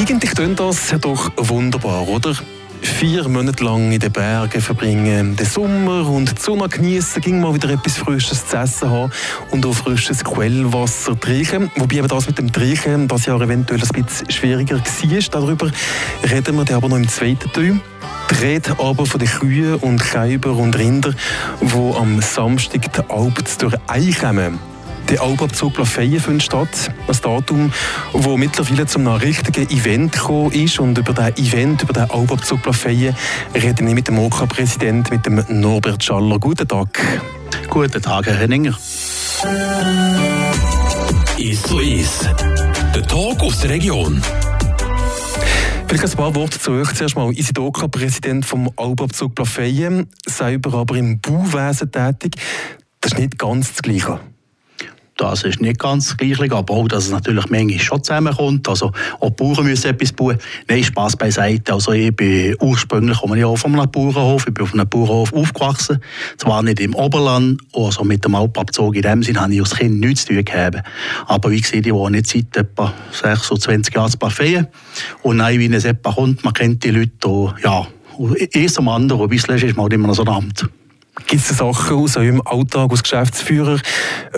Eigentlich klingt das doch wunderbar, oder? Vier Monate lang in den Bergen verbringen, den Sommer und die Sonne genießen, ging mal wieder etwas Frisches zu essen haben und auch frisches Quellwasser trinken. Wobei eben das mit dem Trinken das Jahr eventuell ein bisschen schwieriger war. Darüber reden wir dann aber noch im zweiten Teil. Die Rede aber von den Kühen und Kälber und Rinder, die am Samstag die Alp durch einkommen. Der Albabzug Lafayette findet statt. Ein Datum, das mittlerweile zum richtigen Event gekommen ist. Und über dieses Event, über den Albabzug Lafayette, rede ich mit dem OK-Präsident, mit dem Norbert Schaller. Guten Tag. Guten Tag, Herr Henninger. Ist so ist. Der Tag aus der Region. Vielleicht ein paar Worte zu euch. Zuerst mal Isidoka, Präsident vom Albabzug Lafayette, selber aber im Bauwesen tätig. Das ist nicht ganz das Gleiche. Das ist nicht ganz das Gleiche, aber auch, dass es natürlich manchmal schon zusammenkommt. Also, auch die Bauern müssen etwas bauen. Nein, Spass beiseite. Also, ich bin ursprünglich komme ich auch von einem Bauernhof. Ich bin auf einem Bauernhof aufgewachsen. Zwar nicht im Oberland, also mit dem Alpabzug in dem Sinne habe ich als Kind nichts zu tun gehabt. Aber wie gesagt, ich wohne jetzt seit etwa 26 Jahren in Parfait. Und nein, wie es etwa kommt, man kennt die Leute, auch, ja, eins am anderen, bis ist man halt immer noch so ein Amt. Gibt es Sachen aus eurem Alltag als Geschäftsführer,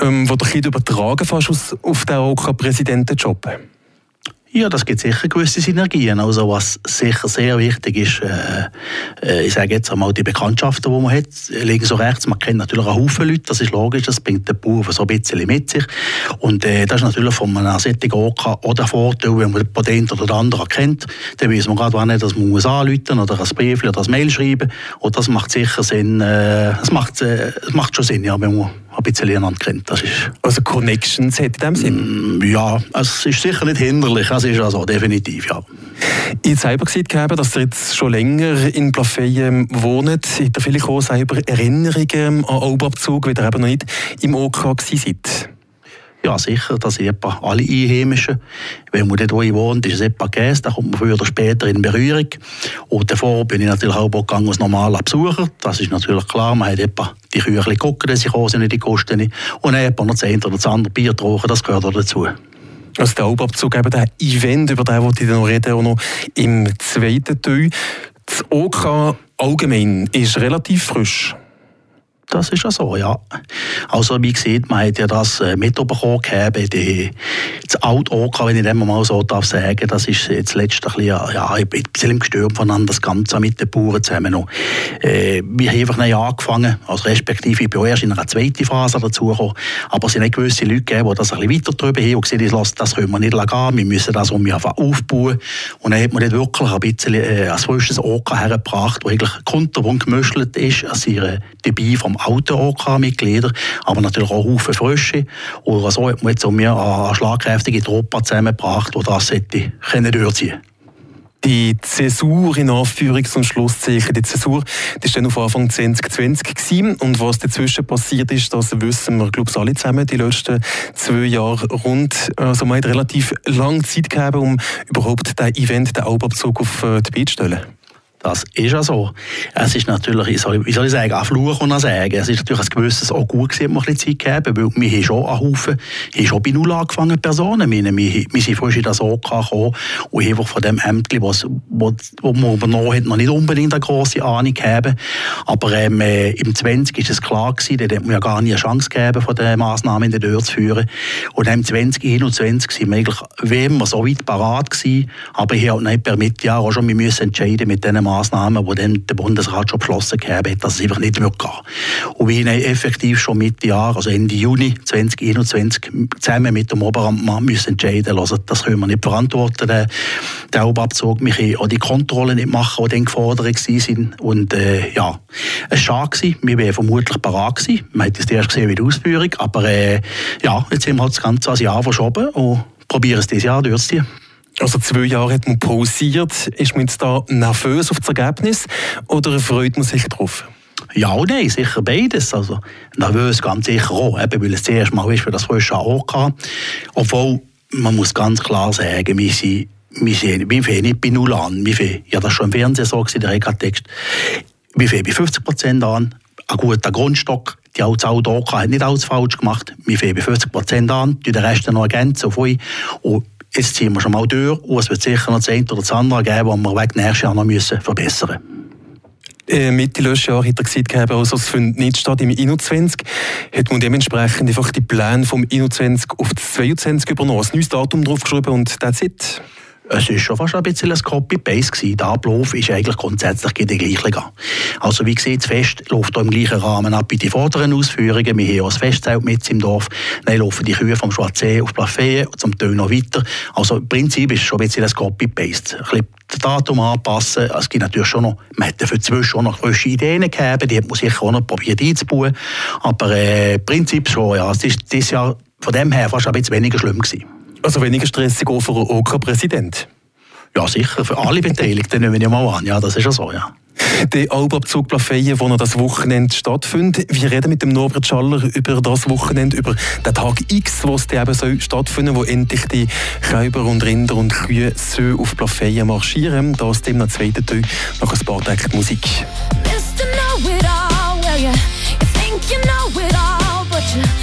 ähm, die du übertragen fast auf den OK-Präsidentenjob? Ja, das gibt sicher gewisse Synergien. Also was sicher sehr wichtig ist, äh, äh, ich sage jetzt einmal die Bekanntschaften, die man hat, liegen so rechts. Man kennt natürlich einen Haufen Leute, das ist logisch, das bringt den Bauern so ein bisschen mit sich. Und äh, das ist natürlich von einem solchen OK auch der Vorteil, wenn man den oder den anderen kennt, dann weiß man gerade, wann dass man muss anrufen oder ein Brief oder ein Mail schreiben. Und das macht sicher Sinn, äh, das macht, äh, das macht schon Sinn, ja, wenn man ein bisschen einander kennt. Das ist also Connections hat in dem Sinn? Mm, ja, es ist sicher nicht hinderlich, das ist also definitiv, ja. Ich selber gesehen, dass ihr jetzt schon länger in Plafeyen wohnt. Habt ihr vielleicht auch selber Erinnerungen an Albabzug, wie ihr eben noch nicht im OK seid? Ja, sicher, das sind etwa alle Einheimischen. Wenn man dort, wo ich wohne, ist es etwa Gäste, da kommt man früher oder später in Berührung. Und davor bin ich natürlich auch gegangen als normaler Besucher. Das ist natürlich klar, man hat etwa die Kühe gucken, dass sie kommen sind, die kosten Und dann noch das eine oder das andere Bier trocken, das gehört auch dazu. Also der Hauptabzug, eben der Event, über den wollte ich noch reden, auch noch im zweiten Teil. Das OK allgemein ist relativ frisch. Das ist ja so, ja. Also wie gesagt, man hat ja das äh, mitbekommen, das Auto, wenn ich dem mal so darf sagen, das ist jetzt letztlich ein bisschen, ja, ein bisschen gestört voneinander, das Ganze mit den Bauern zusammen noch. Äh, wir haben einfach nicht angefangen, also respektive ich bin erst in einer zweiten Phase dazugekommen, aber es sind nicht gewisse Leute gegeben, die das ein bisschen weiter drüber haben und gesagt haben, das können wir nicht gehen, wir müssen das um aufbauen. Und dann hat man dort wirklich ein bisschen äh, ein frisches OK hergebracht, wo eigentlich kunterbunt gemöschelt ist, als ihre Debüt vom alten OK-Mitglieder, aber natürlich auch Haufen Frösche. Und so hat man jetzt auch mehr eine schlagkräftige Truppe zusammengebracht, die das hätte können durchziehen die Zäsur in Anführungs- und Schlusszeichen. Die Zäsur die ist dann auf Anfang 2020 gewesen. und was dazwischen passiert ist, das wissen wir, glaube ich, alle zusammen, die letzten zwei Jahre rund. Also man hat relativ lange Zeit gegeben, um überhaupt den Event, den Albabzug auf äh, die Beine zu stellen. Das ist ja so. Es ist natürlich, wie soll ich sagen, ein Fluch und ein Sagen. Es ist natürlich ein gewisses auch gut gewesen, dass wir ein Zeit gegeben weil wir haben schon einen Haufen, haben schon bei Null angefangen Personen. Wir, wir, wir sind frisch in das OK gekommen und einfach von dem Ämtli, was, was, was man übernommen hat, noch nicht unbedingt eine grosse Ahnung haben. Aber ähm, äh, im 20 ist es klar gewesen, da hat man ja gar nie eine Chance gegeben, von den Massnahmen in der Tür zu führen. Und im 2021 sind wir eigentlich, wie immer, so weit parat gewesen, aber ich habe nicht per Mitte auch schon, wir müssen entscheiden mit diesen Massnahmen, die dann der Bundesrat schon beschlossen hat, dass es einfach nicht mehr gehen. Und wir haben effektiv schon Mitte Jahr, also Ende Juni 2021, zusammen mit dem Oberamtmann müssen entscheiden, also das können wir nicht verantworten, den, den Hauptabzug. Wir können auch die Kontrollen nicht machen, die dann gefordert waren. Und äh, ja, es war schade, wir wären vermutlich parat gewesen. Man hat es erst gesehen wie die Ausführung, aber äh, ja, jetzt haben wir halt das ganze Jahr verschoben und probieren es dieses Jahr durchzuziehen. Also zwei Jahre hat man pausiert. Ist man jetzt da nervös auf das Ergebnis oder freut man sich drauf? Ja und nein, sicher beides. Also nervös ganz sicher auch, eben, weil es das erste Mal ist für das frische OK. Obwohl, man muss ganz klar sagen, wir sind, wir sind, wir fangen nicht bei Null an. Wir fangen, ja, das schon im Fernsehen so gewesen, der Regeltext. Wir fangen bei 50 Prozent an, ein guter Grundstock. Die Auto OK hat nicht alles falsch gemacht. Wir fangen bei 50 Prozent an, die den Rest noch ergänzen. Und jetzt ziehen wir schon mal durch und es wird sicher noch das eine oder das andere geben, was wir wegen nächstes Jahr noch müssen verbessern müssen. Äh, Mitte letztes Jahr hat er gesagt, also es findet nicht statt im 21. Hat man dementsprechend einfach die Pläne vom 21 auf das 22 übernommen, ein neues Datum draufgeschrieben und that's it. Es war schon fast ein bisschen ein Copy-Paste. Der Ablauf ist eigentlich grundsätzlich der gleiche. Also wie gesagt, das Fest läuft im gleichen Rahmen ab wie die vorderen Ausführungen. Wir haben auch das Festzelt mit im Dorf. Dann laufen die Kühe vom Schwarzsee auf Plafé zum Tönen noch weiter. Also im Prinzip ist es schon ein bisschen ein Copy-Paste. Ein bisschen das Datum anpassen. Es gibt natürlich schon noch, man hat für zwischen auch noch frische Ideen gegeben, die hat man sicher auch noch probiert einzubauen. Aber äh, im Prinzip schon, ja. Es ist dieses Jahr von dem her fast ein bisschen weniger schlimm gewesen. Also weniger stressig auch für den OK-Präsident? Ja, sicher. Für alle Beteiligten nehmen wir mal an. Ja, das ist ja so, ja. Der Albabzug Plafeyen, wo noch das Wochenende stattfindet. Wir reden mit dem Norbert Schaller über das Wochenende, über den Tag X, wo es eben soll stattfinden wo endlich die Kälber und Rinder und Kühe so auf Plafeyen marschieren. Das dem nach zweiten Teil nach ein paar Tagen Musik. Mr. Know it all, well, you think you know it all, but you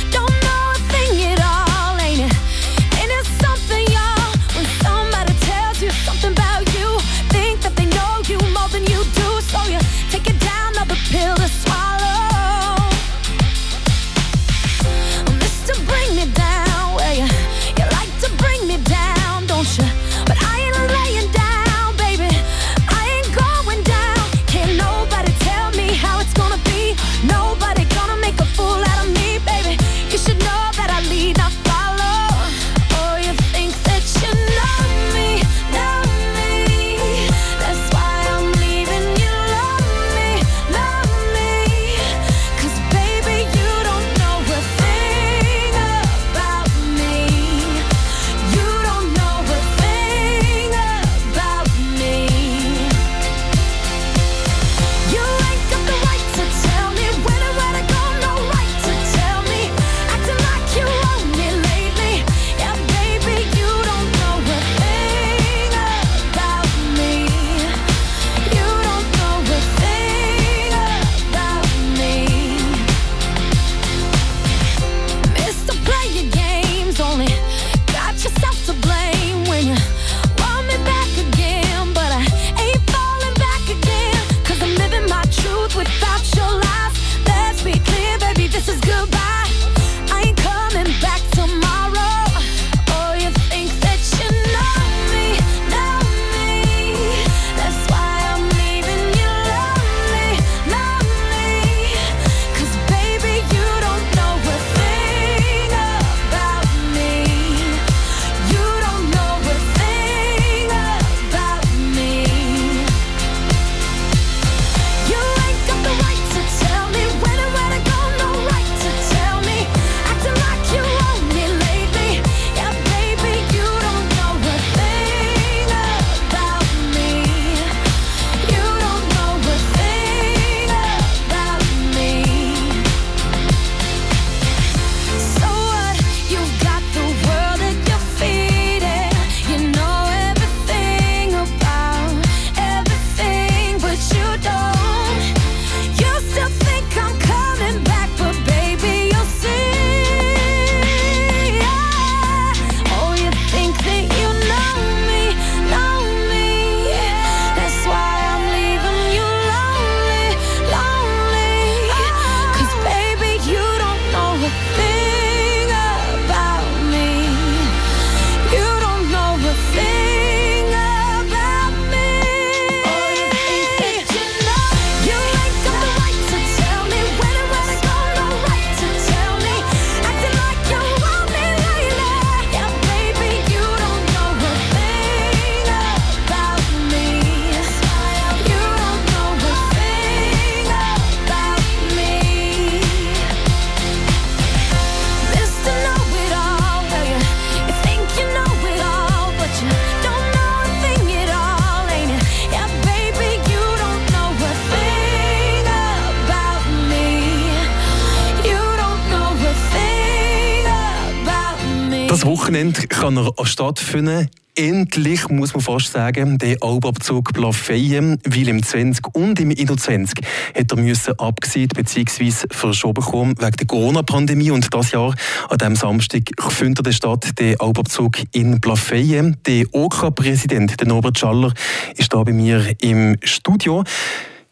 Das Wochenende kann er stattfinden. Endlich, muss man fast sagen, der Albabzug Plafeyen, weil im 20 und im 21 hat er müssen abgesehen bzw. verschoben kommen wegen der Corona-Pandemie und das Jahr an diesem Samstag findet der Stadt der Albabzug in Plafeyen. Der OK-Präsident, Norbert Schaller, ist da bei mir im Studio.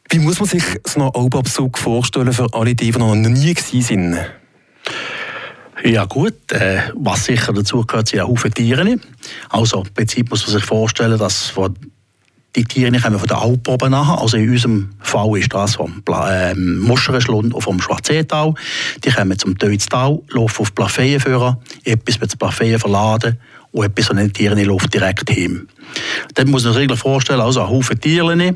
Wie muss man sich so einen Albabzug vorstellen für alle, die, die noch nie gewesen sind? Ja gut, äh, was sicher dazu gehört, sind auch Haufen Tiere. Also im Prinzip muss man sich vorstellen, dass von die Tiere kommen von der Alp oben nach. Also in unserem Fall ist das vom äh, Muscherenschlund und vom Schwarzetal. Die kommen zum Teutztal, laufen auf Plafeien führen, etwas mit Plafeien verladen und etwas von den Tieren Luft direkt hin. Dann muss man sich vorstellen, also ein Haufen Tiere,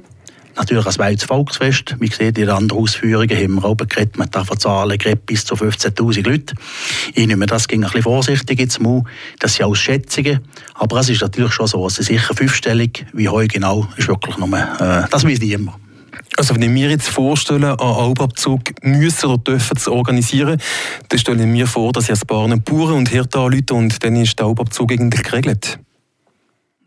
Natürlich ein zweites Volksfest. Wie gesagt, in anderen Ausführungen haben wir oben geredet, man darf Zahlen geredet, bis zu 15'000 Leute. Ich nehme das ging ein bisschen vorsichtig jetzt mal. Das sind alles Schätzungen. Aber es ist natürlich schon so, es ist sicher fünfstellig. Wie heute genau, ist wirklich nur, äh, das weiß niemand. Also wenn ich mir jetzt vorstelle, einen Albabzug müssen oder dürfen zu organisieren, dann stelle ich mir vor, dass ich ein paar Bauern und Hirten anrufe und dann ist der Albabzug eigentlich geregelt.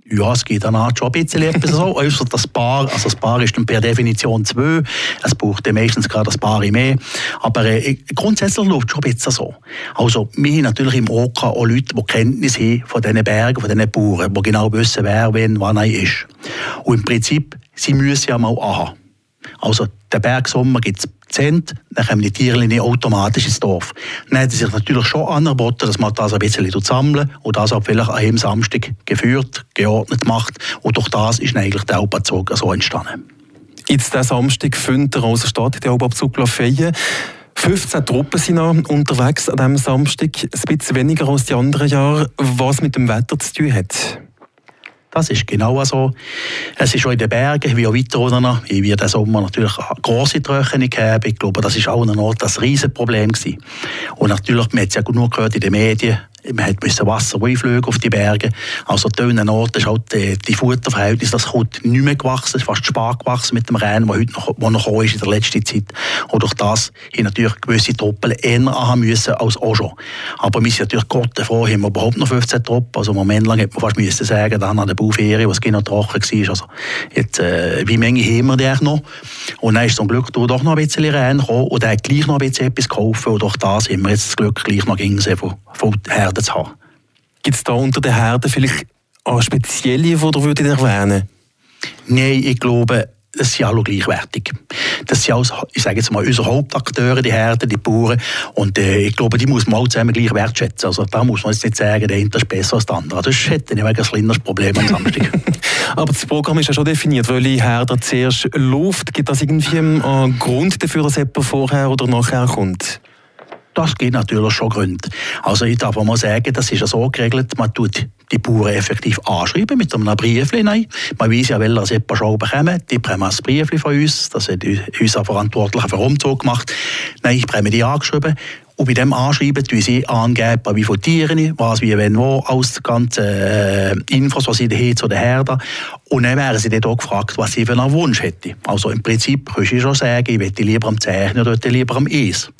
Ja, es geht dann schon ein bisschen etwas so. Äußert das Paar, also das Paar ist dann per Definition zwei. Es braucht dann meistens gerade das Paar mehr. Aber äh, grundsätzlich läuft es schon ein bisschen so. Also, wir haben natürlich im OK auch Leute, die Kenntnis haben von diesen Bergen, von diesen Bauern, die genau wissen, wer, wen, wann er ist. Und im Prinzip, sie müssen ja mal aha. Also, den Bergsommer gibt es Cent, dann kommen die Tiere nicht automatisch ins Dorf. Dann hat sich natürlich schon angeboten, dass man das ein bisschen sammeln und das auch vielleicht an jedem Samstag geführt, geordnet macht. Und durch das ist eigentlich der Hauptabzug so entstanden. Jetzt der Samstag findet er aus Stadt, der Hauptabzug Lafayette. 15 Truppen sind noch unterwegs an diesem Samstag, ein bisschen weniger als die anderen Jahre, was mit dem Wetter zu tun hat. Das ist genau so. Es ist schon in den Bergen, wie auch weiter unten, wie wir diesen Sommer natürlich eine grosse Trockenung haben. Ich glaube, das war auch ein Ort ein Riesenproblem. Gewesen. Und natürlich, man hat es ja nur gehört in den Medien, man musste Wasser einfliegen auf die Berge. Also an dünnen Orten ist halt die, die Futterverhältnis, das kommt nicht mehr gewachsen, ist fast spät gewachsen mit dem Rennen, der heute noch, wo noch ist in der letzten Zeit. Und durch das haben natürlich gewisse Truppen eher haben müssen als auch schon. Aber wir sind natürlich Gott froh, haben wir überhaupt noch 15 Truppen. Also einen Moment lang hätte man fast müssen sagen, dann an der Bauferie, was genau trocken war. Also jetzt, äh, wie Menge haben wir die eigentlich noch? Und dann ist zum Glück doch noch ein bisschen Rennen gekommen und er hat gleich noch ein bisschen etwas gekauft und durch das haben wir jetzt das Glück gleich noch gegen von, von Herden zu haben. Gibt es da unter den Herden vielleicht auch spezielle, die ihr würdet erwähnen Nein, ich glaube, es sind alle gleichwertig. Das sind alles, ich sage jetzt mal, unsere Hauptakteure, die Herden, die Bauern. Und äh, ich glaube, die muss man auch zusammen gleich wertschätzen. Also da muss man jetzt nicht sagen, der eine ist besser als der andere. Das hätte ich ein kleines Problem am Samstag. Aber das Programm ist ja schon definiert. Welche Herde zuerst läuft, gibt das irgendwie einen Grund dafür, dass jemand vorher oder nachher kommt? Das gibt natürlich schon Gründe. Also ich darf mal sagen, das ist ja so geregelt, man tut die Bauern effektiv anschreiben mit einem Briefchen. Man weiß ja, welche jemand schon bekommen. Die bekommen ein Briefchen von uns. Das hat unser Verantwortlicher für Umzug gemacht. Nein, ich bekomme die angeschrieben. Und bei dem Anschreiben tun sie angeben, wie viele Tiere, was, wie, wenn, wo, alles ganze äh, Infos, was sie da zu den Herden. Und dann werden sie dann auch gefragt, was sie für einen Wunsch hätten. Also im Prinzip kannst du schon sagen, ich möchte lieber am Zeichnen oder lieber am Eis.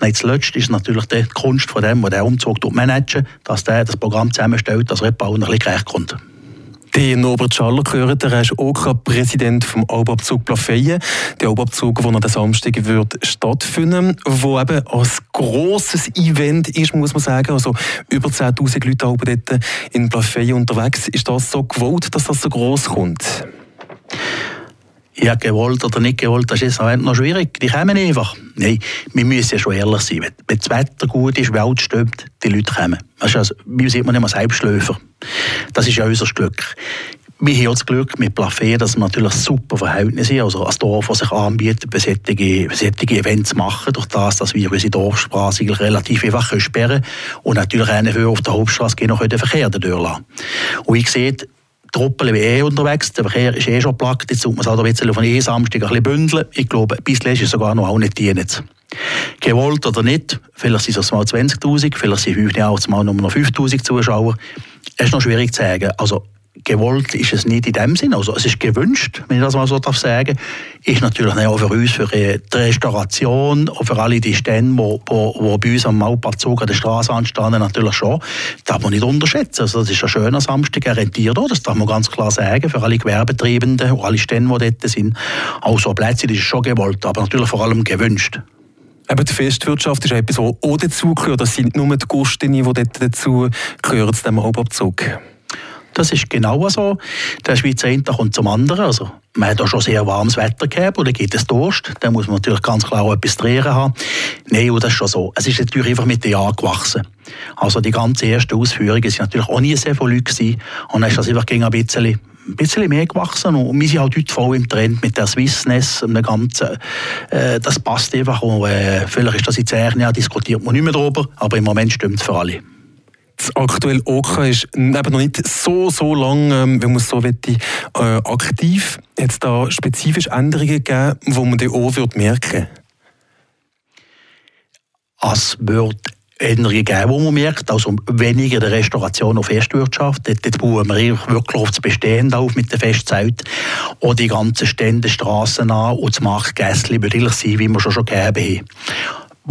Dann zuletzt ist natürlich die Kunst von dem, der den Umzug managen dass der das Programm zusammenstellt, dass er ein bisschen gerecht kommt. Der Norbert Schaller gehört, er ist auch Präsident vom Albabzug Plafeyen. Der Albabzug, der am Samstag wird stattfinden, wo eben als grosses Event ist, muss man sagen. Also über 10'000 Leute dort in Plafeyen unterwegs. Ist das so gewollt, dass das so gross kommt? Ja, gewollt oder nicht gewollt, das ist jetzt noch schwierig. Die kommen einfach. Nein, wir müssen ja schon ehrlich sein. Wenn das Wetter gut ist, Welt stimmt, die Leute kommen. Also, wie sieht man immer Selbstläufer. Das ist ja unser Glück. Wir haben das Glück mit Plafé, dass wir natürlich super Verhältnisse haben. Also ein Dorf, das sich anbietet, solche, solche Events machen, durch das, dass wir unsere Dorfstraße relativ einfach sperren können. Und natürlich einen auf der Hauptstraße gehen noch den Verkehr durchlassen. Und ich sehe, Truppen wie eh unterwegs, der Verkehr ist eh schon plagt, jetzt muss man es halt ein bisschen von eh Samstag ein bisschen bündeln. Ich glaube, bisschen ist es sogar noch auch nicht dienend. Gewollt oder nicht, vielleicht sind es mal 20'000, vielleicht sind fünf Jahre mal nur noch 5'000 Zuschauer. Es ist noch schwierig zu sagen. Also gewollt ist es nicht in dem Sinn. Also es ist gewünscht, wenn ich das mal so darf sagen. Ist natürlich auch für uns, für die Restauration, und für alle die Stände, die wo, wo bei uns am Maupartzug an der Straße anstanden, natürlich schon. Das darf man nicht unterschätzen. Also das ist ein schöner Samstag, er rentiert auch, das darf man ganz klar sagen, für alle Gewerbetreibenden und alle Stände, die dort sind. Auch so Plätze, das ist schon gewollt, aber natürlich vor allem gewünscht. Eben die Festwirtschaft ist etwas, was auch dazugehört. Das sind nur die Gustinnen, die dort dazu gehören, zu diesem Alpabzug. Das ist genau so. Der Schweizer Winter kommt zum anderen. Also, man hat auch schon sehr warmes Wetter gehabt, oder geht es Durst. Dann muss man natürlich ganz klar auch etwas drehen haben. Nein, das ist schon so. Es ist natürlich einfach mit den Jahren gewachsen. Also die ganze erste Ausführung sind natürlich auch nie sehr viele Leute gewesen. Und dann ist das einfach ein bisschen ein bisschen mehr gewachsen und wir sind halt heute voll im Trend mit der Swissness und dem Ganzen. Äh, das passt einfach und äh, vielleicht ist das in zehn Jahren diskutiert man nicht mehr darüber, aber im Moment stimmt es für alle das aktuelle OK ist eben noch nicht so, so lang, ähm, wenn man so möchte, äh, aktiv. Hat es da spezifische Änderungen gegeben, die man dann auch wird merken Es wird Änderungen geben, die man merkt. Also weniger der Restauration und Festwirtschaft. Dort, dort bauen wir wirklich auf das Bestehende auf mit der Festzeit. Und die ganzen Stände, Straßen an und das Marktgässli wird sein, wie wir schon schon gegeben haben.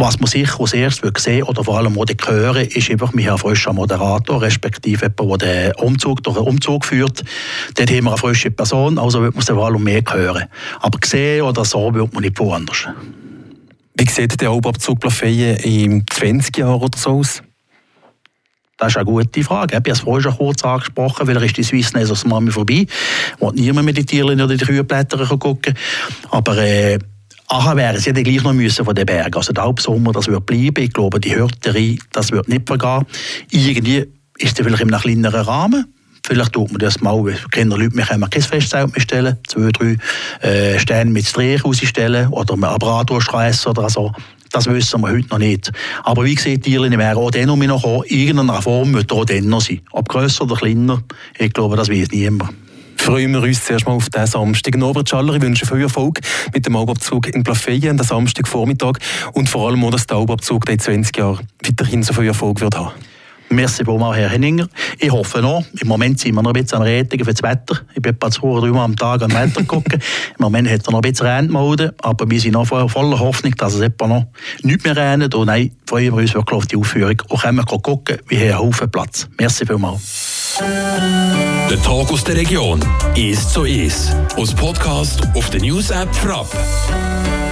Was man sicher als erstes sehen oder vor allem auch hören, ist einfach, wir haben einen frischen Moderator, respektive jemand, der den Umzug durch einen Umzug führt. Dort haben wir eine frische Person, also wird man sie vor allem mehr hören. Aber sehen oder so wird man nicht woanders. Wie sieht der Hauptabzug Plafeyen in 20 Jahren oder so aus? Das ist eine gute Frage. Ich habe es vorhin schon kurz angesprochen, weil er ist die Swissness aus Mami vorbei. Wo niemand mehr die Tierchen oder die Kühlblätter gucken Aber äh, Aha wären sie dann gleich noch müssen von den Bergen. Also der Hauptsommer, das wird bleiben. Ich glaube, die Hörterei, das wird nicht vergehen. Irgendwie ist es vielleicht in einem kleineren Rahmen. Vielleicht tut man das mal, kennen Leute, wir können kein Festzelt mehr stellen, zwei, drei äh, Stände mit Strich rausstellen oder eine Bratwurstreise oder so. Das wissen wir heute noch nicht. Aber wie gesagt, die Tierchen wären auch dann noch kommen. Irgendeine Form wird auch dann noch sein. Ob grösser oder kleiner, ich glaube, das weiß niemand freuen wir uns zuerst mal auf diesen Samstag. Norbert Schaller, ich wünsche viel Erfolg mit dem Albabzug in Plafeyen, den Samstagvormittag und vor allem auch, dass der Albabzug in 20 Jahren weiterhin so viel Erfolg wird haben. Merci vielmals, Herr Henninger. Ich hoffe noch, im Moment sind wir noch ein bisschen am Rätigen für das Wetter. Ich bin etwa zwei oder drei Mal am Tag am Wetter gucken. Im Moment hat er noch ein bisschen Rennmode, aber wir sind noch voller Hoffnung, dass es etwa noch nicht mehr rennt. Und nein, freuen wir uns wirklich auf die Aufführung und können wir gucken, wir haben einen Haufen Platz. Merci vielmals. Der Tag aus der Region ist so ist. Aus Podcast auf der News App Frapp.